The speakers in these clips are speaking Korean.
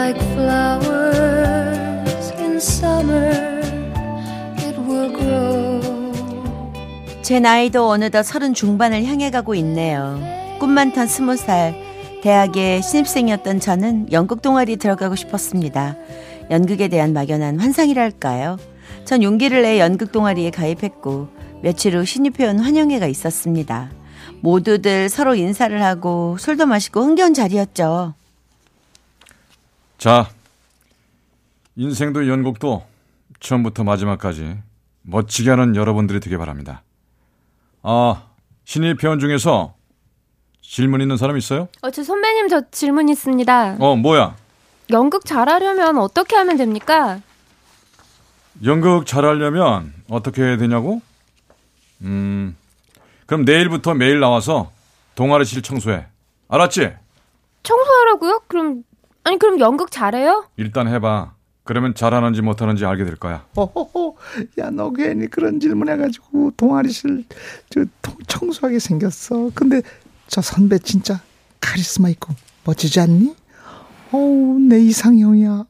like flowers in summer it will grow 제 나이도 어느덧 서른 중반을 향해 가고 있네요. 꿈 많던 스무 살 대학의 신입생이었던 저는 연극 동아리 들어가고 싶었습니다. 연극에 대한 막연한 환상이랄까요? 전 용기를 내 연극 동아리에 가입했고 며칠 후 신입회원 환영회가 있었습니다. 모두들 서로 인사를 하고 술도 마시고 흥겨운 자리였죠. 자, 인생도 연극도 처음부터 마지막까지 멋지게 하는 여러분들이 되길 바랍니다. 아, 신입 회원 중에서 질문 있는 사람 있어요? 어, 저 선배님 저 질문 있습니다. 어, 뭐야? 연극 잘하려면 어떻게 하면 됩니까? 연극 잘하려면 어떻게 해야 되냐고? 음, 그럼 내일부터 매일 나와서 동아리실 청소해. 알았지? 청소하라고요? 그럼 아니 그럼 연극 잘해요? 일단 해봐. 그러면 잘하는지 못하는지 알게 될 거야. 어허허, 야, 너 괜히 그런 질문 해가지고 동아리실 저 청소하게 생겼어. 근데 저 선배 진짜 카리스마 있고 멋지지 않니? 어우, 내 이상형이야.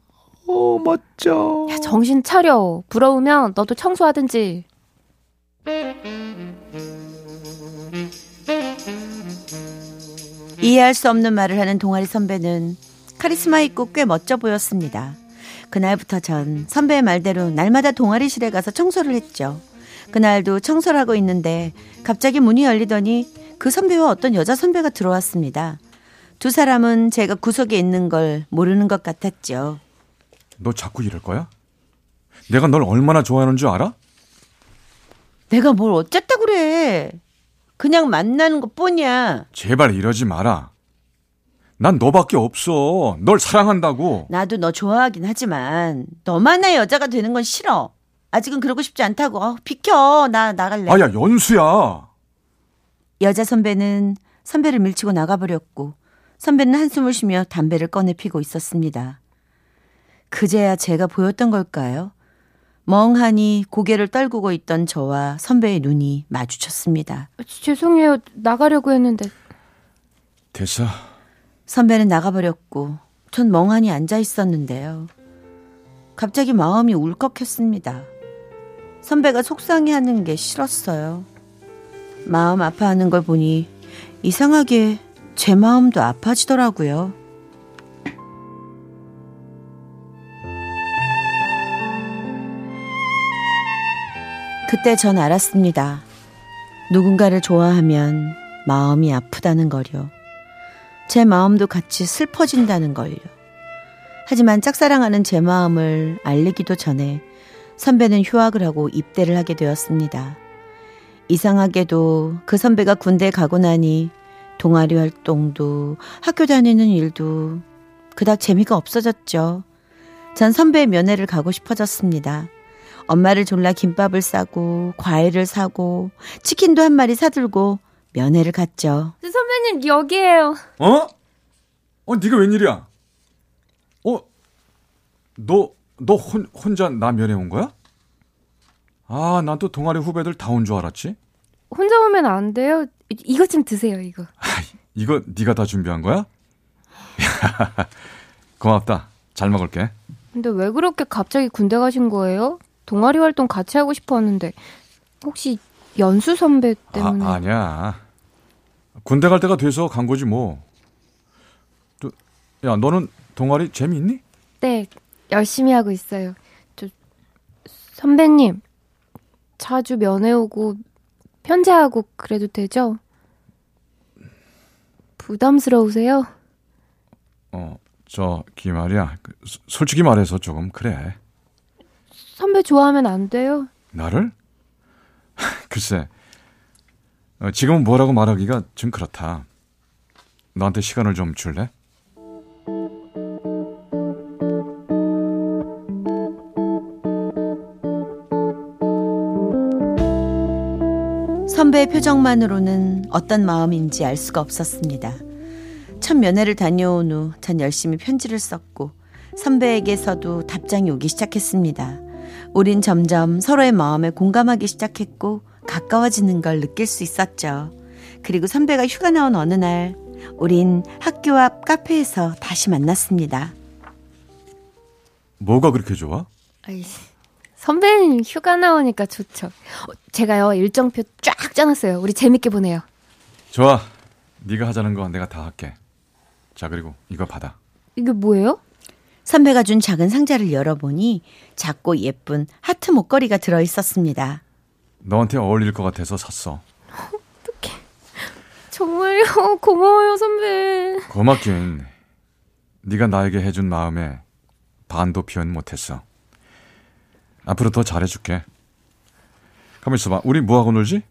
어, 멋져. 야, 정신 차려. 부러우면 너도 청소하든지. 이해할 수 없는 말을 하는 동아리 선배는 카리스마 있고 꽤 멋져 보였습니다. 그날부터 전 선배의 말대로 날마다 동아리실에 가서 청소를 했죠. 그날도 청소를 하고 있는데 갑자기 문이 열리더니 그 선배와 어떤 여자 선배가 들어왔습니다. 두 사람은 제가 구석에 있는 걸 모르는 것 같았죠. 너 자꾸 이럴 거야? 내가 널 얼마나 좋아하는 줄 알아? 내가 뭘 어쨌다 그래. 그냥 만나는 것 뿐이야. 제발 이러지 마라. 난 너밖에 없어. 널 사랑한다고. 나도 너 좋아하긴 하지만 너만의 여자가 되는 건 싫어. 아직은 그러고 싶지 않다고. 어, 비켜. 나 나갈래. 아야 연수야. 여자 선배는 선배를 밀치고 나가버렸고 선배는 한숨을 쉬며 담배를 꺼내 피고 있었습니다. 그제야 제가 보였던 걸까요? 멍하니 고개를 떨구고 있던 저와 선배의 눈이 마주쳤습니다. 죄송해요. 나가려고 했는데. 됐어. 선배는 나가버렸고 전 멍하니 앉아 있었는데요. 갑자기 마음이 울컥했습니다. 선배가 속상해하는 게 싫었어요. 마음 아파하는 걸 보니 이상하게 제 마음도 아파지더라고요. 그때 전 알았습니다. 누군가를 좋아하면 마음이 아프다는 거요. 제 마음도 같이 슬퍼진다는 걸요. 하지만 짝사랑하는 제 마음을 알리기도 전에 선배는 휴학을 하고 입대를 하게 되었습니다. 이상하게도 그 선배가 군대 가고 나니 동아리 활동도 학교 다니는 일도 그닥 재미가 없어졌죠. 전 선배의 면회를 가고 싶어졌습니다. 엄마를 졸라 김밥을 싸고 과일을 사고 치킨도 한 마리 사들고 면회를 갔죠. 선배님 여기에요. 어? 어 네가 웬일이야? 어? 너 너 혼자 나 면회 온 거야? 아, 난 또 동아리 후배들 다 온 줄 알았지. 혼자 오면 안 돼요. 이것 좀 드세요, 이거. 아, 이거 네가 다 준비한 거야? 고맙다. 잘 먹을게. 근데 왜 그렇게 갑자기 군대 가신 거예요? 동아리 활동 같이 하고 싶었는데 혹시 연수 선배 때문에? 아, 아니야. 군대 갈 때가 돼서 간 거지 뭐. 또, 야, 너는 동아리 재미있니? 네, 열심히 하고 있어요. 저 선배님 자주 면회 오고 편지하고 그래도 되죠? 부담스러우세요? 어, 저기 말이야. 그, 솔직히 말해서 조금 그래. 선배 좋아하면 안 돼요? 나를? 글쎄, 어, 지금은 뭐라고 말하기가 좀 그렇다. 너한테 시간을 좀 줄래? 선배의 표정만으로는 어떤 마음인지 알 수가 없었습니다. 첫 면회를 다녀온 후 전 열심히 편지를 썼고 선배에게서도 답장이 오기 시작했습니다. 우린 점점 서로의 마음에 공감하기 시작했고 가까워지는 걸 느낄 수 있었죠. 그리고 선배가 휴가 나온 어느 날 우린 학교 앞 카페에서 다시 만났습니다. 뭐가 그렇게 좋아? 아이, 선배님 휴가 나오니까 좋죠. 어, 제가요 일정표 쫙 짜놨어요. 우리 재밌게 보내요. 좋아. 네가 하자는 거 내가 다 할게. 자, 그리고 이거 받아. 이게 뭐예요? 선배가 준 작은 상자를 열어보니 작고 예쁜 하트 목걸이가 들어 있었습니다. 너한테 어울릴 것 같아서 샀어. 정말요 고마워요 선배. 고맙긴. 네가 나에게 해준 마음에 반도 표현 못했어. 앞으로 더 잘해줄게. 가만 있어봐. 우리 뭐하고 놀지?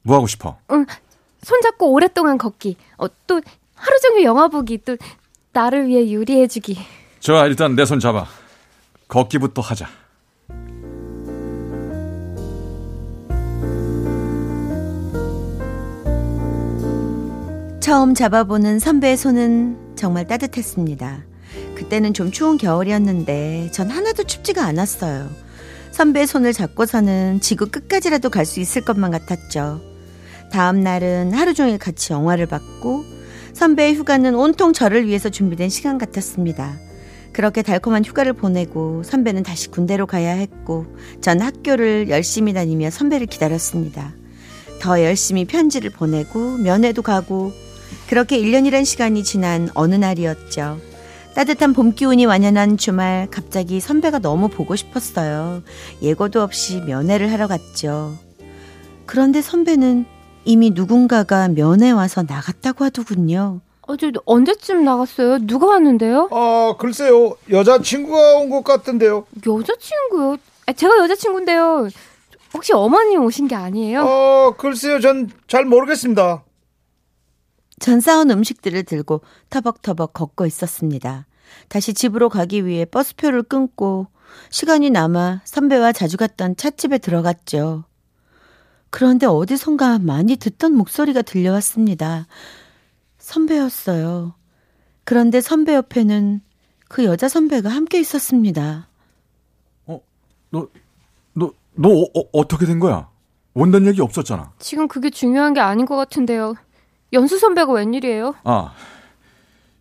뭐하고 싶어? 응, 손잡고 오랫동안 걷기. 어, 또 하루 종일 영화 보기. 또 나를 위해 요리해주기. 좋아, 일단 내 손 잡아. 걷기부터 하자. 처음 잡아보는 선배의 손은 정말 따뜻했습니다. 그때는 좀 추운 겨울이었는데 전 하나도 춥지가 않았어요. 선배의 손을 잡고서는 지구 끝까지라도 갈 수 있을 것만 같았죠. 다음 날은 하루 종일 같이 영화를 봤고 선배의 휴가는 온통 저를 위해서 준비된 시간 같았습니다. 그렇게 달콤한 휴가를 보내고 선배는 다시 군대로 가야 했고 전 학교를 열심히 다니며 선배를 기다렸습니다. 더 열심히 편지를 보내고 면회도 가고 그렇게 1년이란 시간이 지난 어느 날이었죠. 따뜻한 봄 기운이 완연한 주말 갑자기 선배가 너무 보고 싶었어요. 예고도 없이 면회를 하러 갔죠. 그런데 선배는 이미 누군가가 면회 와서 나갔다고 하더군요. 어, 저 언제쯤 나갔어요? 누가 왔는데요? 아, 글쎄요. 여자친구가 온 것 같은데요. 여자친구요? 아, 제가 여자친구인데요. 혹시 어머님 오신 게 아니에요? 어, 글쎄요. 전 잘 모르겠습니다. 전 싸온 음식들을 들고 터벅터벅 걷고 있었습니다. 다시 집으로 가기 위해 버스표를 끊고 시간이 남아 선배와 자주 갔던 찻집에 들어갔죠. 그런데 어디선가 많이 듣던 목소리가 들려왔습니다. 선배였어요. 그런데 선배 옆에는 그 여자 선배가 함께 있었습니다. 너, 너, 너 어, 어, 떻게된 거야? 온다는 얘기 없었잖아. 지금 그게 중요한 게 아닌 것 같은데요. 연수 선배가 웬일이에요? 아,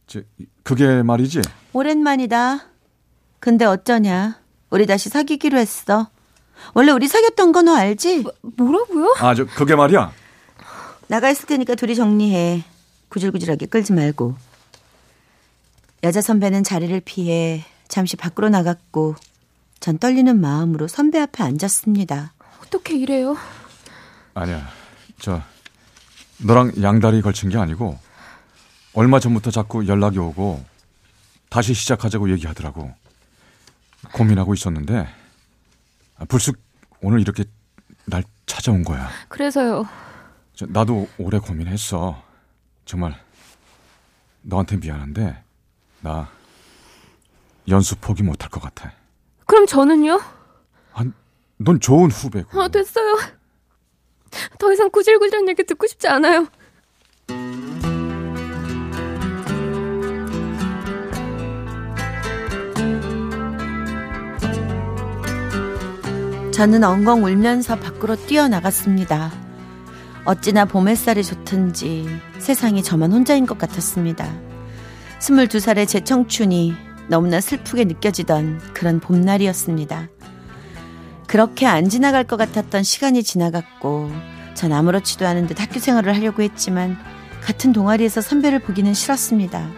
저, 그게 말이지. 오랜만이다. 근데 어쩌냐? 우리 다시 사귀기로 했어. 원래 우리 사귀었던 거 너 알지? 뭐 라고요? 아, 저, 그게 말이야. 나가 있을 테니까 둘이 정리해. 구질구질하게 끌지 말고. 여자 선배는 자리를 피해 잠시 밖으로 나갔고 전 떨리는 마음으로 선배 앞에 앉았습니다. 어떻게 이래요? 아니야. 저, 너랑 양다리 걸친 게 아니고, 얼마 전부터 자꾸 연락이 오고, 다시 시작하자고 얘기하더라고. 고민하고 있었는데, 아, 불쑥 오늘 이렇게 날 찾아온 거야. 그래서요. 저, 나도 오래 고민했어. 정말, 너한테 미안한데, 나, 연수 포기 못할 것 같아. 그럼 저는요? 아, 넌 좋은 후배고. 아, 됐어요. 더 이상 구질구질한 얘기 듣고 싶지 않아요. 저는 엉엉 울면서 밖으로 뛰어나갔습니다. 어찌나 봄 햇살이 좋든지 세상이 저만 혼자인 것 같았습니다. 22살의 제 청춘이 너무나 슬프게 느껴지던 그런 봄날이었습니다. 그렇게 안 지나갈 것 같았던 시간이 지나갔고 전 아무렇지도 않은 듯 학교 생활을 하려고 했지만 같은 동아리에서 선배를 보기는 싫었습니다.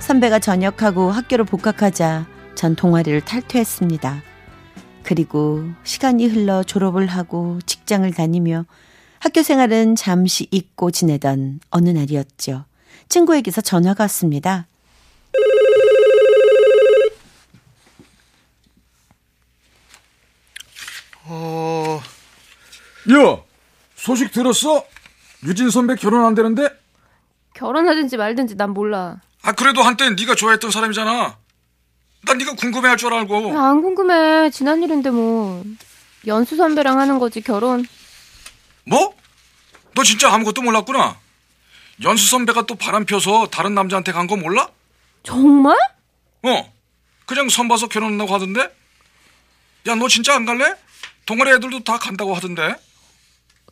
선배가 전역하고 학교로 복학하자 전 동아리를 탈퇴했습니다. 그리고 시간이 흘러 졸업을 하고 직장을 다니며 학교 생활은 잠시 잊고 지내던 어느 날이었죠. 친구에게서 전화가 왔습니다. 어, 야, 소식 들었어? 유진 선배 결혼 안 되는데? 결혼하든지 말든지 난 몰라. 아 그래도 한때 네가 좋아했던 사람이잖아. 난 네가 궁금해할 줄 알고. 안 궁금해. 지난 일인데 뭐. 연수 선배랑 하는 거지 결혼. 뭐? 너 진짜 아무것도 몰랐구나. 연수 선배가 또 바람 펴서 다른 남자한테 간 거 몰라? 정말? 어. 그냥 선 봐서 결혼한다고 하던데? 야, 너 진짜 안 갈래? 동아리 애들도 다 간다고 하던데?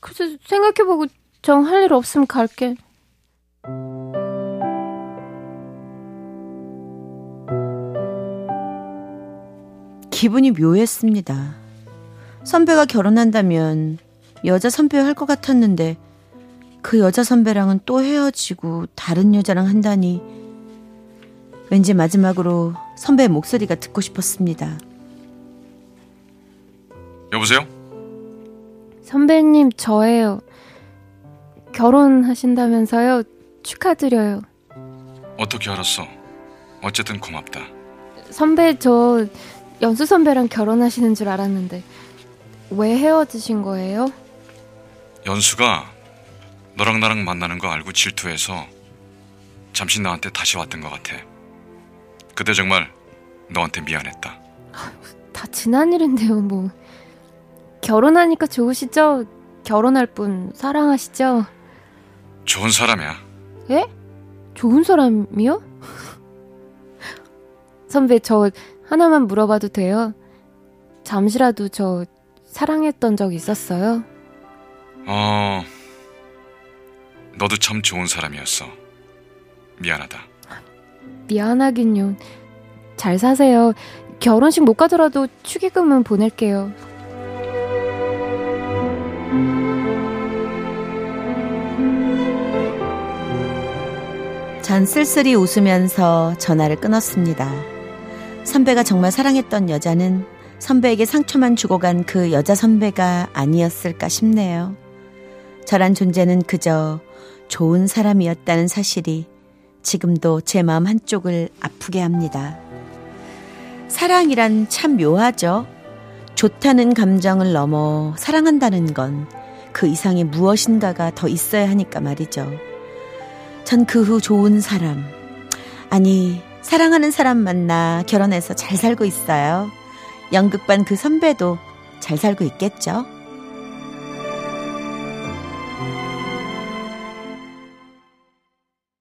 글쎄 생각해보고 정 할 일 없으면 갈게. 기분이 묘했습니다. 선배가 결혼한다면 여자 선배 할 것 같았는데 그 여자 선배랑은 또 헤어지고 다른 여자랑 한다니 왠지 마지막으로 선배의 목소리가 듣고 싶었습니다. 여보세요? 선배님 저예요. 결혼하신다면서요? 축하드려요. 어떻게 알았어? 어쨌든 고맙다. 선배 저 연수 선배랑 결혼하시는 줄 알았는데 왜 헤어지신 거예요? 연수가 너랑 나랑 만나는 거 알고 질투해서 잠시 나한테 다시 왔던 것 같아. 그때 정말 너한테 미안했다. 다 지난 일인데요, 뭐. 결혼하니까 좋으시죠? 결혼할 분 사랑하시죠? 좋은 사람이야. 예? 좋은 사람이요? 선배, 저 하나만 물어봐도 돼요? 잠시라도 저 사랑했던 적 있었어요? 어, 너도 참 좋은 사람이었어. 미안하다. 미안하긴요. 잘 사세요. 결혼식 못 가더라도 축의금은 보낼게요. 전 쓸쓸히 웃으면서 전화를 끊었습니다. 선배가 정말 사랑했던 여자는 선배에게 상처만 주고 간 그 여자 선배가 아니었을까 싶네요. 저란 존재는 그저 좋은 사람이었다는 사실이 지금도 제 마음 한쪽을 아프게 합니다. 사랑이란 참 묘하죠. 좋다는 감정을 넘어 사랑한다는 건 그 이상의 무엇인가가 더 있어야 하니까 말이죠. 전 그 후 좋은 사람, 아니, 사랑하는 사람 만나 결혼해서 잘 살고 있어요. 연극반 그 선배도 잘 살고 있겠죠?